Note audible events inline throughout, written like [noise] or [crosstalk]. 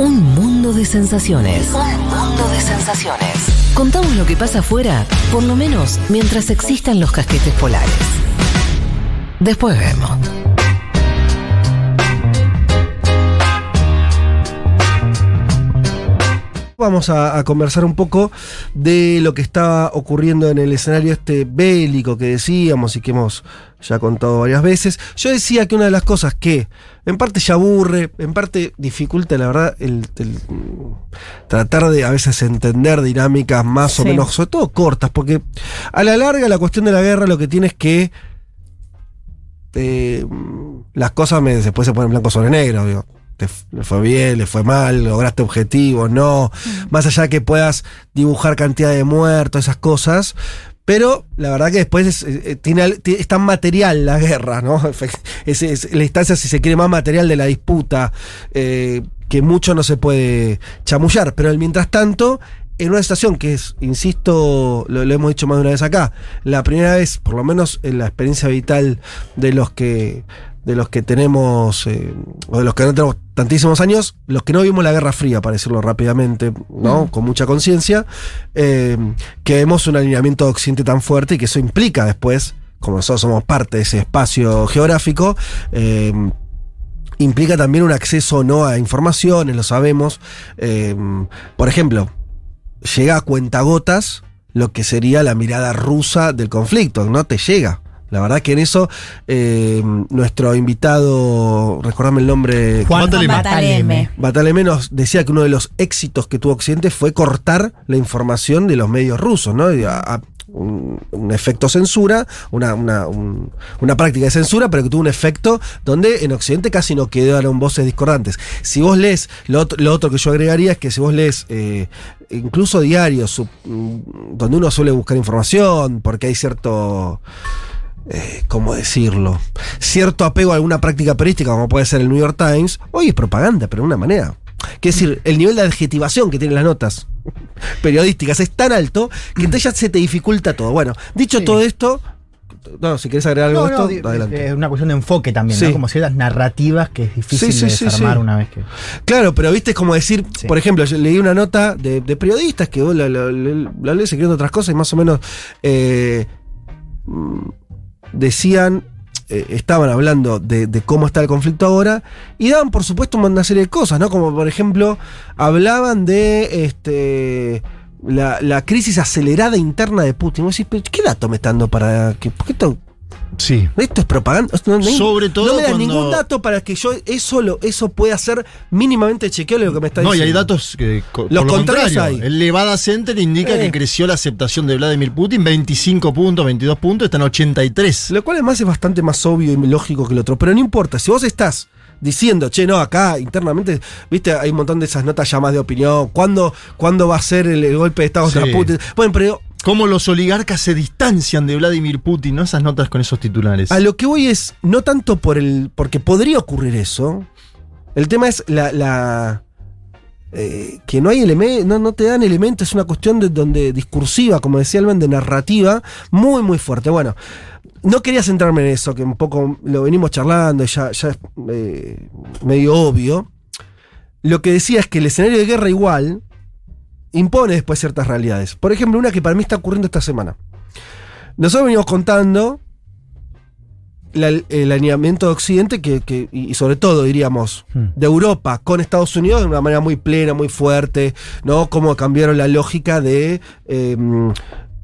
Un mundo de sensaciones. Un mundo de sensaciones. Contamos lo que pasa afuera, por lo menos mientras existan los casquetes polares. Después vemos. Vamos a, a conversar un poco de lo que estaba ocurriendo en el escenario este bélico que decíamos y que hemos ya contado varias veces. Yo decía que una de las cosas que en parte ya aburre, en parte dificulta, la verdad, el, el, tratar de a veces entender dinámicas más o menos, sobre todo cortas, porque a la larga la cuestión de la guerra lo que tiene es que eh, las cosas me- después se ponen blanco sobre negro, digo. Te le fue bien, le fue mal, lograste objetivos, no. Más allá de que puedas dibujar cantidad de muertos, esas cosas. Pero la verdad que después es, eh, tiene, al- ti- es tan material la guerra, ¿no? [laughs] Es, la instancia, si se quiere, más material de la disputa, eh, que mucho no se puede chamullar. Pero mientras tanto, en una situación que es, insisto, lo hemos dicho más de una vez acá, la primera vez, por lo menos en la experiencia vital de los que de los que tenemos, eh, o de los que no tenemos tantísimos años, los que no vimos la Guerra Fría, para decirlo rápidamente, ¿no? Con mucha conciencia, eh, que vemos un alineamiento de Occidente tan fuerte y que eso implica después, como nosotros somos parte de ese espacio geográfico, eh, implica también un acceso o no a informaciones, lo sabemos. Por ejemplo, llega a cuentagotas lo que sería la mirada rusa del conflicto, no te llega. La verdad que en eso eh, nuestro invitado, recordame el nombre, Juan Bataleme. Bataleme. Bataleme nos decía que uno de los éxitos que tuvo Occidente fue cortar la información de los medios rusos, ¿no? Y a- a- un, un efecto censura, una, una, un- una práctica de censura, pero que tuvo un efecto donde en Occidente casi no quedaron voces discordantes. Si vos lees, lo, otro- lo otro que yo agregaría es que si vos lees eh, incluso diarios mm, donde uno suele buscar información, porque hay cierto eh, ¿cómo decirlo? Cierto apego a alguna práctica periodística, como puede ser el New York Times, hoy es propaganda, pero de una manera. Quiero decir, el nivel de adjetivación que tienen las notas [laughs] periodísticas es tan alto que entonces ya se te dificulta todo. Bueno, dicho Sí. todo esto, no, si quieres agregar algo No, esto, adelante. es una cuestión de enfoque también, Sí. ¿no? Como ciertas narrativas que es difícil Sí, de desarmar una vez que. Claro, pero viste es como decir, por ejemplo, yo leí una nota de, de periodistas que vos la, la, la- la lees escribiendo otras cosas y más o menos eh, decían, eh, estaban hablando de, cómo está el conflicto ahora y daban por supuesto una serie de cosas, ¿no? Como por ejemplo, hablaban de este la, la crisis acelerada interna de Putin. Vos decís, "Pero ¿qué dato me está dando para que.? ¿Por qué esto, Sí. esto es propaganda? No, Sobre todo no me da cuando- ningún dato para que yo eso lo, eso pueda ser mínimamente chequeable lo que me está No, y diciendo. hay datos que, co- Los lo contrarios contrario, hay. el Levada Center indica Eh. que creció la aceptación de Vladimir Putin 25 puntos, 22 puntos, está en 83. Lo cual además es bastante más obvio y lógico que el otro. Pero no importa, si vos estás diciendo, che, no, acá internamente, viste, hay un montón de esas notas ya más de opinión. ¿Cuándo, cuándo va a ser el, el golpe de Estado contra Sí. Putin? Bueno, pero Cómo los oligarcas se distancian de Vladimir Putin, ¿no? Esas notas con esos titulares. a lo que voy es, no tanto por el. porque podría ocurrir eso. El tema es la. la, eh, que no hay elementos, no, no te dan elementos, es una cuestión de donde discursiva, como decía Alban, de narrativa, muy, muy fuerte. Bueno, no quería centrarme en eso, que un poco lo venimos charlando, y ya, es eh, medio obvio. Lo que decía es que el escenario de guerra igual impone después ciertas realidades. Por ejemplo, una que para mí está ocurriendo esta semana. Nosotros venimos contando la- el alineamiento de Occidente que, que- y sobre todo, diríamos, Hmm. de Europa con Estados Unidos de una manera muy plena, muy fuerte, ¿no? Cómo cambiaron la lógica de, eh,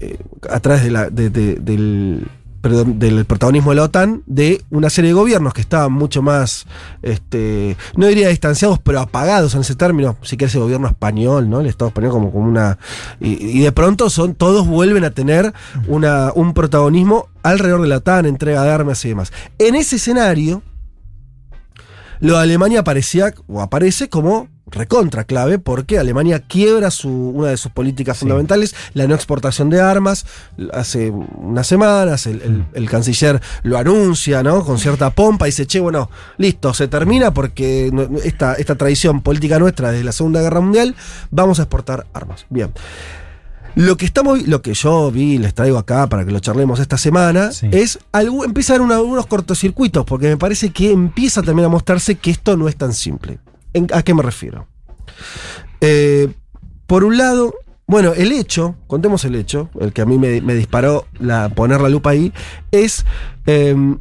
eh, a través de la, de- de- del, perdón, del protagonismo de la OTAN, de una serie de gobiernos que estaban mucho más, este, no diría distanciados, pero apagados en ese término, si quieres el gobierno español, ¿no? El Estado español como, como una... Y, y de pronto son, todos vuelven a tener una, un protagonismo alrededor de la OTAN, entrega de armas y demás. En ese escenario, lo de Alemania parecía, o aparece como recontra clave, porque Alemania quiebra su, una de sus políticas Sí. fundamentales, la no exportación de armas. Hace unas semanas el, el- el canciller lo anuncia, ¿no? Con cierta pompa, y dice, che, bueno, listo, se termina porque esta, esta tradición política nuestra desde la Segunda Guerra Mundial, vamos a exportar armas. Bien. Lo que estamos, lo que yo vi, les traigo acá para que lo charlemos esta semana, Sí. es algo, empieza a haber una- algunos cortocircuitos, porque me parece que empieza también a mostrarse que esto no es tan simple. ¿En- ¿A qué me refiero? Eh, por un lado, bueno, el hecho, contemos el hecho, el que a mí me, me disparó la, poner la lupa ahí, es em,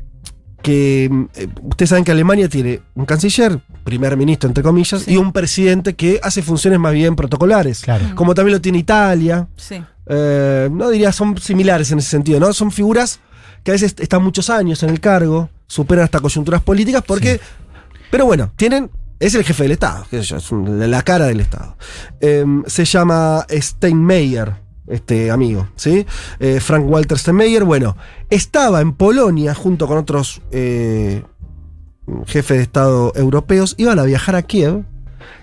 que eh, ustedes saben que Alemania tiene un canciller, primer ministro entre comillas, Sí. y un presidente que hace funciones más bien protocolares. Claro. Como también lo tiene Italia. Sí. Eh, no diría, son similares en ese sentido, ¿no? Son figuras que a veces están muchos años en el cargo, superan hasta coyunturas políticas, porque. Pero bueno, tienen. Es el jefe del Estado, qué sé yo, es la cara del Estado. Eh, se llama Steinmeier, este amigo, ¿sí? Eh, Frank Walter Steinmeier, bueno, estaba en Polonia junto con otros eh, jefes de Estado europeos, iban a viajar a Kiev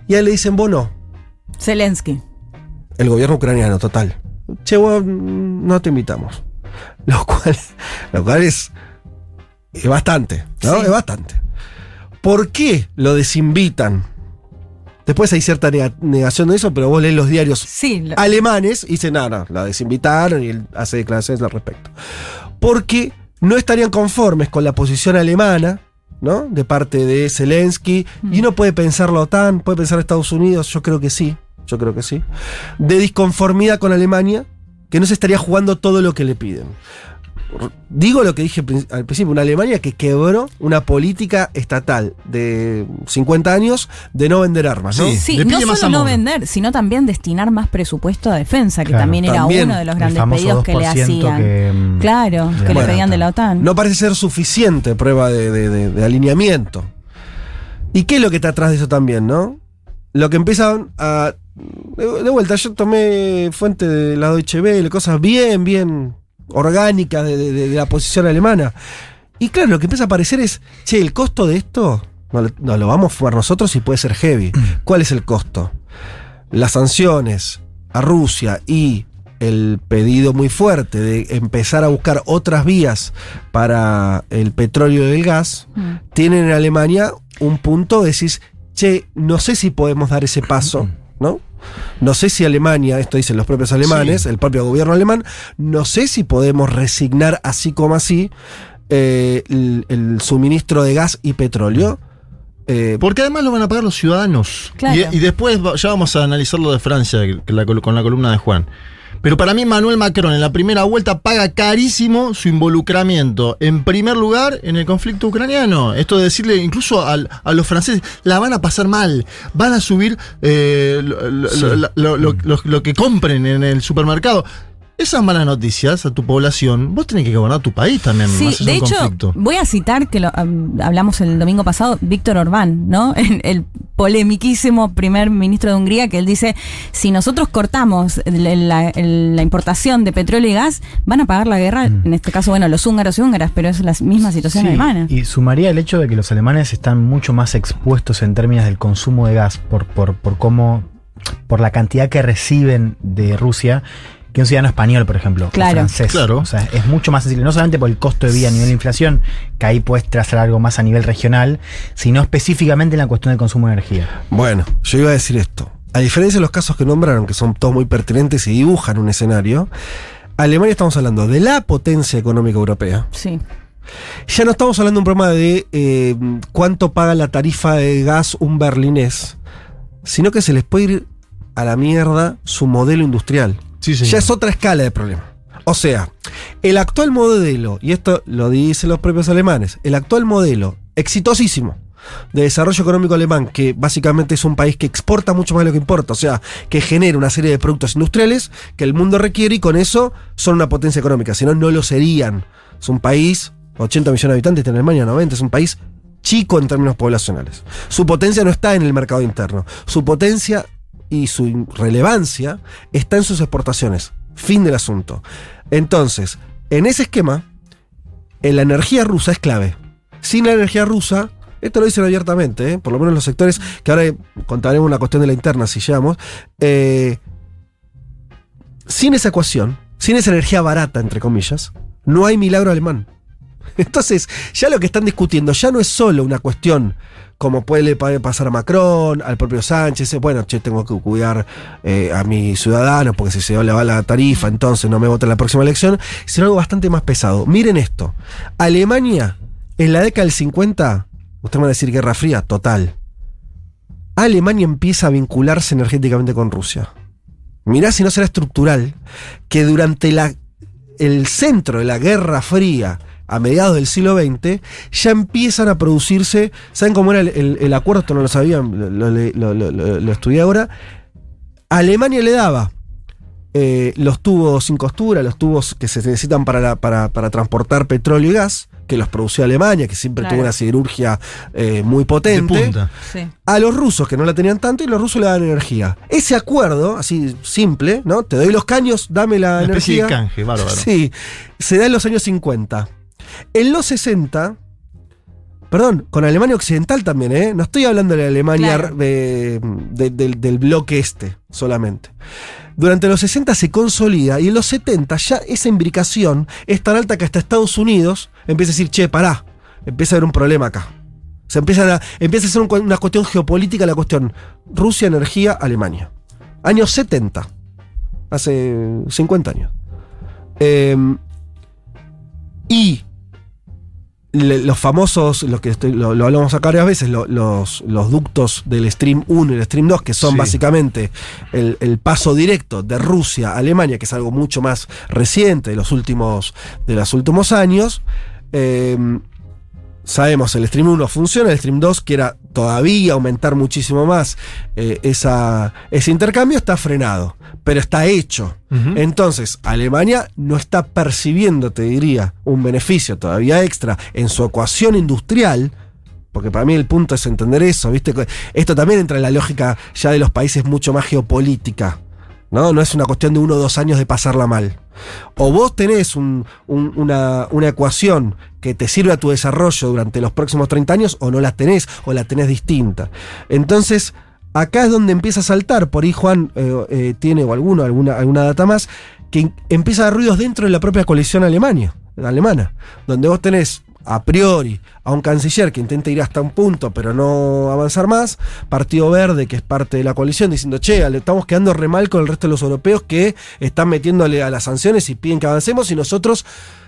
y a él le dicen, vos no, Zelensky. el gobierno ucraniano, total. Che, vos, mm, no te invitamos. [laughs] Lo cual, lo cual es, es bastante, ¿no? Sí. Es bastante. ¿Por qué lo desinvitan? Después hay cierta nega- negación de eso, pero vos lees los diarios Sí, lo- alemanes y dicen, no, la desinvitaron y él hace declaraciones al respecto. Porque no estarían conformes con la posición alemana, ¿no? De parte de Zelensky. Y uno puede pensar la OTAN, puede pensar Estados Unidos, yo creo que sí, yo creo que sí. De disconformidad con Alemania, que no se estaría jugando todo lo que le piden. Digo lo que dije al principio, una Alemania que quebró una política estatal de 50 años de no vender armas, ¿no? Sí. Sí, no solo no vender, sino también destinar más presupuesto a defensa, que Claro, también era también. uno de los grandes pedidos que le 2% hacían. que, mm, claro, que le pedían de la OTAN. No parece ser suficiente prueba de, de- de- de alineamiento. ¿Y qué es lo que está atrás de eso también, no? Lo que empiezan a. De, de vuelta, yo tomé fuente de la Deutsche Welle, cosas bien, bien orgánicas de, de- de la posición alemana. Y claro, lo que empieza a aparecer es, che, el costo de esto nos lo, vamos a fumar nosotros y puede ser heavy. ¿Cuál es el costo? Las sanciones a Rusia y el pedido muy fuerte de empezar a buscar otras vías para el petróleo y el gas, Mm. tienen en Alemania un punto, decís, che, no sé si podemos dar ese paso, ¿no? No sé si Alemania, esto dicen los propios alemanes, el propio gobierno alemán, no sé si podemos resignar así como así eh, el, el suministro de gas y petróleo. Eh, Porque además lo van a pagar los ciudadanos. Claro. Y, y después ya vamos a analizar lo de Francia con la columna de Juan. Pero para mí Manuel Macron en la primera vuelta paga carísimo su involucramiento, en primer lugar, en el conflicto ucraniano. Esto de decirle incluso al- a los franceses, la van a pasar mal, van a subir eh, lo, lo- lo que compren en el supermercado. Esas malas noticias a tu población, vos tenés que gobernar tu país también. Sí, más allá de hecho, conflicto. voy a citar que lo um, hablamos el domingo pasado, Víctor Orbán, ¿no? [laughs] El, el polemiquísimo primer ministro de Hungría, que él dice: si nosotros cortamos la, la- la importación de petróleo y gas, van a pagar la guerra, en este caso, bueno, los húngaros y húngaras, pero es la misma situación Sí, alemana. Y sumaría el hecho de que los alemanes están mucho más expuestos en términos del consumo de gas por, por, por cómo, por la cantidad que reciben de Rusia que un ciudadano español, por ejemplo, o Claro. francés. Claro. O sea, es mucho más sensible, no solamente por el costo de vida a nivel de inflación, que ahí puedes trazar algo más a nivel regional, sino específicamente en la cuestión del consumo de energía. Bueno, yo iba a decir esto. A diferencia de los casos que nombraron, que son todos muy pertinentes y dibujan un escenario, Alemania estamos hablando de la potencia económica europea. Sí. Ya no estamos hablando de un problema de eh, cuánto paga la tarifa de gas un berlinés, sino que se les puede ir a la mierda su modelo industrial. Ya es otra escala de problema. O sea, el actual modelo, y esto lo dicen los propios alemanes, el actual modelo exitosísimo de desarrollo económico alemán, que básicamente es un país que exporta mucho más de lo que importa, o sea, que genera una serie de productos industriales que el mundo requiere y con eso son una potencia económica, si no, no lo serían. Es un país, 80 millones de habitantes, en Alemania 90, es un país chico en términos poblacionales. Su potencia no está en el mercado interno, su potencia y su relevancia está en sus exportaciones. Fin del asunto. Entonces, en ese esquema, la energía rusa es clave. Sin la energía rusa, esto lo dicen abiertamente, ¿eh? por lo menos los sectores, que ahora contaremos una cuestión de la interna si llegamos, eh, sin esa ecuación, sin esa energía barata, entre comillas, no hay milagro alemán. [laughs] Entonces, ya lo que están discutiendo ya no es solo una cuestión como puede pa- pasar a Macron, al propio Sánchez, eh, bueno, che, tengo que cuidar eh, a mis ciudadanos porque si se le va la tarifa, entonces no me voten en la próxima elección, sino algo bastante más pesado. Miren esto, Alemania, en la década del 50, ustedes van a decir Guerra Fría, total. Alemania empieza a vincularse energéticamente con Rusia. Mirá si no será estructural que durante la, el centro de la Guerra Fría a mediados del siglo XX, ya empiezan a producirse, ¿saben cómo era el, el- el acuerdo? Esto no lo sabían, lo, lo- lo- lo- lo- lo estudié ahora. Alemania le daba eh, los tubos sin costura, los tubos que se necesitan para, la- para, para transportar petróleo y gas, que los producía Alemania, que siempre Claro. tuvo una siderurgia eh, muy De potente. Sí. a los rusos que no la tenían tanto y los rusos le daban energía. Ese acuerdo, así simple, ¿no? Te doy los caños, dame la Una especie energía. de canje, bárbaro. Sí, se da en los años 50. En los 60, perdón, con Alemania Occidental también, ¿eh? No estoy hablando de la Alemania Claro. de- de- del, del bloque este solamente. Durante los 60 se consolida y en los 70 ya esa imbricación es tan alta que hasta Estados Unidos empieza a decir, che, pará, empieza a haber un problema acá. Se empieza a, empieza a ser un una cuestión geopolítica la cuestión Rusia, energía, Alemania. Años 70. Hace 50 años. Eh, y le- los famosos, los que estoy- lo, lo hablamos acá varias veces, lo- los, los ductos del Stream 1 y el Stream 2, que son Sí. básicamente el, el paso directo de Rusia a Alemania, que es algo mucho más reciente de los últimos, de los últimos años. eh, sabemos, el Stream 1 funciona, el Stream 2 quiere todavía aumentar muchísimo más eh, esa, ese intercambio, está frenado, pero está hecho. Entonces, Alemania no está percibiendo, te diría, un beneficio todavía extra en su ecuación industrial. Porque para mí el punto es entender eso, ¿viste? Esto también entra en la lógica ya de los países mucho más geopolítica. ¿No? No es una cuestión de uno o dos años de pasarla mal. O vos tenés un- un- una, una ecuación que te sirve a tu desarrollo durante los próximos 30 años, o no la tenés, o la tenés distinta. Entonces, acá es donde empieza a saltar, por ahí Juan eh, eh, tiene o alguno, alguna, alguna data más, que em- empieza a dar ruidos dentro de la propia coalición Alemania, alemana, donde vos tenés a priori a un canciller que intenta ir hasta un punto pero no avanzar más, Partido Verde que es parte de la coalición diciendo, che, le estamos quedando re mal con el resto de los europeos que están metiéndole a las sanciones y piden que avancemos y nosotros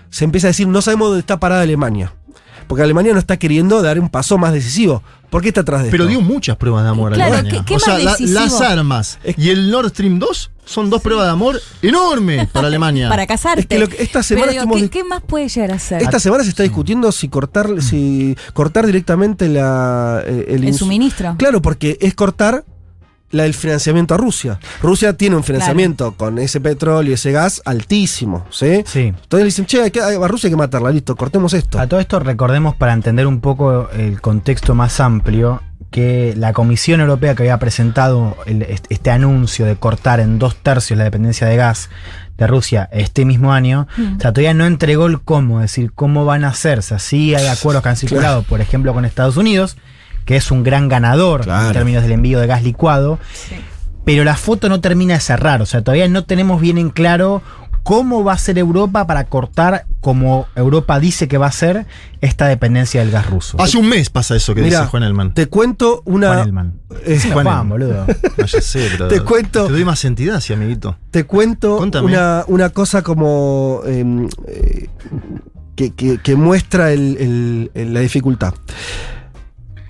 se empieza a decir, no sabemos dónde está parada Alemania. Porque Alemania no está queriendo dar un paso más decisivo. ¿Por qué está atrás de Pero esto? dio muchas pruebas de amor a Alemania. ¿qué- qué o sea, más la- decisivo? las armas y el Nord Stream 2 son dos pruebas de amor enormes para [laughs] Alemania. Para casarte. Es que lo que- esta Pero semana digo, ¿qué, más puede llegar a ser? Esta semana se está discutiendo si cortar, si cortar directamente la, eh, el, suministro. Claro, porque es cortar la del financiamiento a Rusia. Rusia tiene un financiamiento con ese petróleo y ese gas altísimo, ¿sí? Sí. Entonces le dicen, che, hay que- a Rusia hay que matarla, listo, cortemos esto. A todo esto recordemos para entender un poco el contexto más amplio que la Comisión Europea que había presentado el- este anuncio de cortar en dos tercios la dependencia de gas de Rusia este mismo año, Mm. o sea, todavía no entregó el cómo, es decir, cómo van a hacerse. Así hay acuerdos que han circulado, por ejemplo, con Estados Unidos, que es un gran ganador Claro. en términos del envío de gas licuado, pero la foto no termina de cerrar, o sea, todavía no tenemos bien en claro cómo va a ser Europa para cortar, como Europa dice que va a ser, esta dependencia del gas ruso. Hace un mes pasa eso que dice Juan Elman. Te cuento una. Juan Elman. eh, Juan, Juan boludo. [laughs] No, ya sé, pero Te cuento- Te doy más entidad, sí, amiguito. Te cuento una, una cosa como em, eh, que, que- que muestra el- el- el- la dificultad.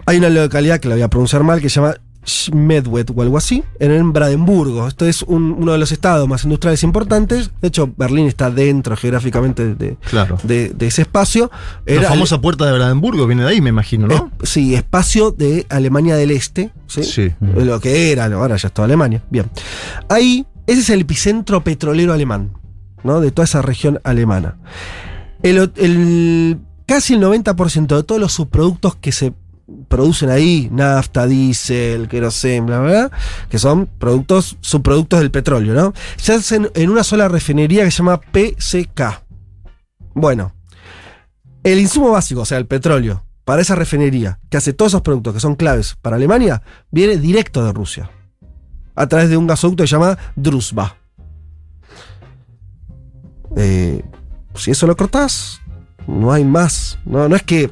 Hay una localidad que la voy a pronunciar mal que se llama Schmedwet o algo así, en el Brandenburgo. Esto es un- uno de los estados más industriales importantes. De hecho, Berlín está dentro geográficamente de, Claro. de- de ese espacio. La famosa puerta de Brandenburgo viene de ahí, me imagino, ¿no? es- sí, espacio de Alemania del Este. ¿sí? Sí. Lo que era, ahora ya es toda Alemania. Bien. Ahí, ese es el epicentro petrolero alemán, ¿no? De toda esa región alemana. El, el- casi el 90% de todos los subproductos que se producen ahí, nafta, diésel, queroseno, bla, bla, bla, que son productos, subproductos del petróleo, ¿no? Se hacen en una sola refinería que se llama PCK. Bueno, el insumo básico, o sea, el petróleo, para esa refinería, que hace todos esos productos que son claves para Alemania, viene directo de Rusia. A través de un gasoducto que se llama Druzhba. Eh, si eso lo cortás, no hay más. No, no es que.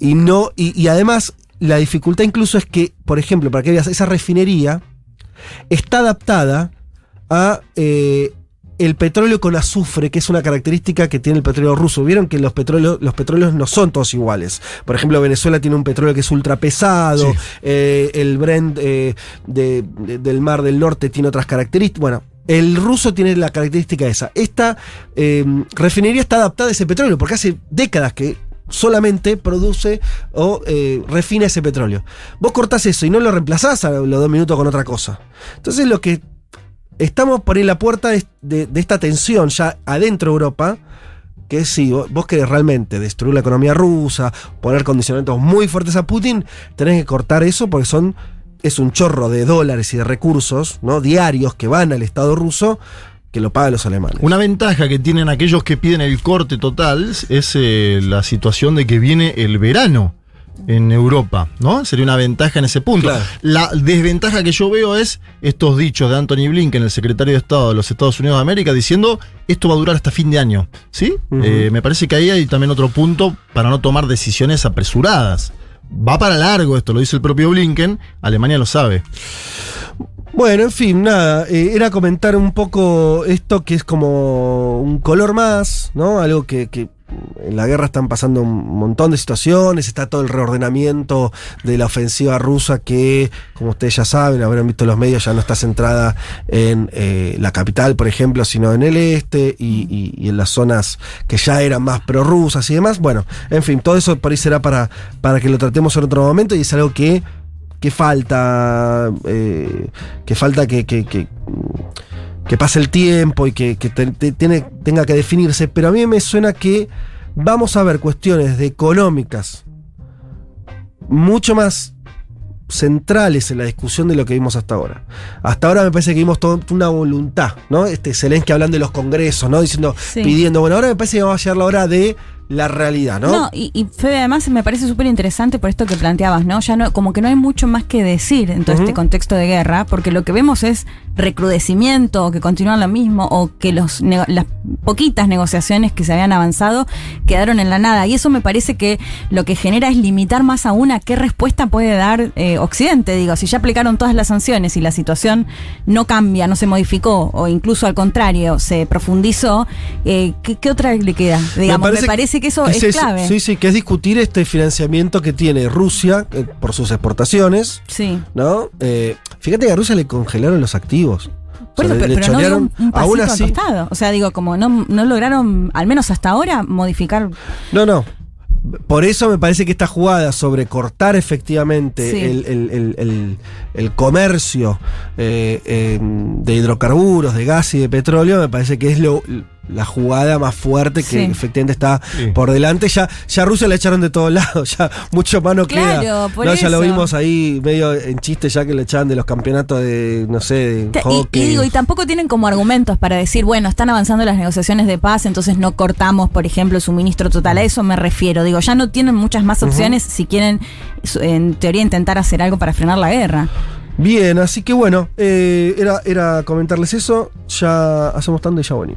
Y no. Y, y además, la dificultad incluso es que, por ejemplo, para que veas, esa refinería está adaptada a eh, el petróleo con azufre, que es una característica que tiene el petróleo ruso. Vieron que los petróleos, los petróleos no son todos iguales. Por ejemplo, Venezuela tiene un petróleo que es ultra pesado, Sí. eh, el Brent eh, de- de- del Mar del Norte tiene otras características. Bueno, el ruso tiene la característica esa. Esta eh, refinería está adaptada a ese petróleo, porque hace décadas que solamente produce o eh, refina ese petróleo. Vos cortás eso y no lo reemplazás a los dos minutos con otra cosa. Entonces lo que estamos por ahí en la puerta de, esta tensión ya adentro de Europa, que si vos, vos querés realmente destruir la economía rusa, poner condicionamientos muy fuertes a Putin, tenés que cortar eso porque son es un chorro de dólares y de recursos ¿no? diarios que van al Estado ruso que lo pagan los alemanes. Una ventaja que tienen aquellos que piden el corte total es eh, la situación de que viene el verano en Europa, ¿no? Sería una ventaja en ese punto. Claro. La desventaja que yo veo es estos dichos de Anthony Blinken, el secretario de Estado de los Estados Unidos de América, diciendo esto va a durar hasta fin de año, ¿sí? Eh, me parece que ahí hay también otro punto para no tomar decisiones apresuradas. Va para largo esto, lo dice el propio Blinken, Alemania lo sabe. Bueno, en fin, nada, eh, era comentar un poco esto que es como un color más, ¿no? Algo que, que en la guerra están pasando un montón de situaciones, está todo el reordenamiento de la ofensiva rusa que, como ustedes ya saben, habrán visto los medios, ya no está centrada en eh, la capital, por ejemplo, sino en el este y, y- y en las zonas que ya eran más prorrusas y demás. Bueno, en fin, todo eso por ahí será para, para que lo tratemos en otro momento y es algo que que falta, eh, que falta que, que, que, que pase el tiempo y que, que te- te- tiene, tenga que definirse, pero a mí me suena que vamos a ver cuestiones de económicas mucho más centrales en la discusión de lo que vimos hasta ahora. Hasta ahora me parece que vimos toda una voluntad, ¿no? Este Zelensky hablando de los congresos, ¿no? Diciendo, Sí. pidiendo, bueno, ahora me parece que va a llegar la hora de la realidad, ¿no? No, y, y Fede, además me parece súper interesante por esto que planteabas, ¿no? Ya no, como que no hay mucho más que decir en todo este contexto de guerra, porque lo que vemos es recrudecimiento, o que continúan lo mismo, o que los las poquitas negociaciones que se habían avanzado quedaron en la nada. Y eso me parece que lo que genera es limitar más aún a qué respuesta puede dar eh, Occidente. Digo, si ya aplicaron todas las sanciones y la situación no cambia, no se modificó, o incluso al contrario, se profundizó, eh, ¿qué, qué otra le queda? Digamos, me parece, que eso es, es- clave. Sí, sí, que es discutir este financiamiento que tiene Rusia eh, por sus exportaciones, Sí. ¿no? Eh, fíjate que a Rusia le congelaron los activos. Por O sea, eso, le- pero, pero no dio un, chorearon- un pasito aún al así, costado. O sea, digo, como no, no lograron, al menos hasta ahora, modificar. No, no. Por eso me parece que esta jugada sobre cortar efectivamente Sí. el, el- el- el- el comercio eh, eh, de hidrocarburos, de gas y de petróleo, me parece que es lo, la jugada más fuerte que Sí. efectivamente está Sí. por delante. Ya, ya a Rusia la echaron de todos [laughs] lados, ya mucho más no Claro, queda. por No, ya lo vimos ahí medio en chiste ya que le echaban de los campeonatos de, no sé, de Y, hockey. y digo, y tampoco tienen como argumentos para decir, bueno, están avanzando las negociaciones de paz, entonces no cortamos, por ejemplo, el suministro total. A eso me refiero. Digo, ya no tienen muchas más opciones si quieren, en teoría, intentar hacer algo para frenar la guerra. Bien, así que bueno, eh, era, era comentarles eso. Ya hacemos tanto y ya venimos.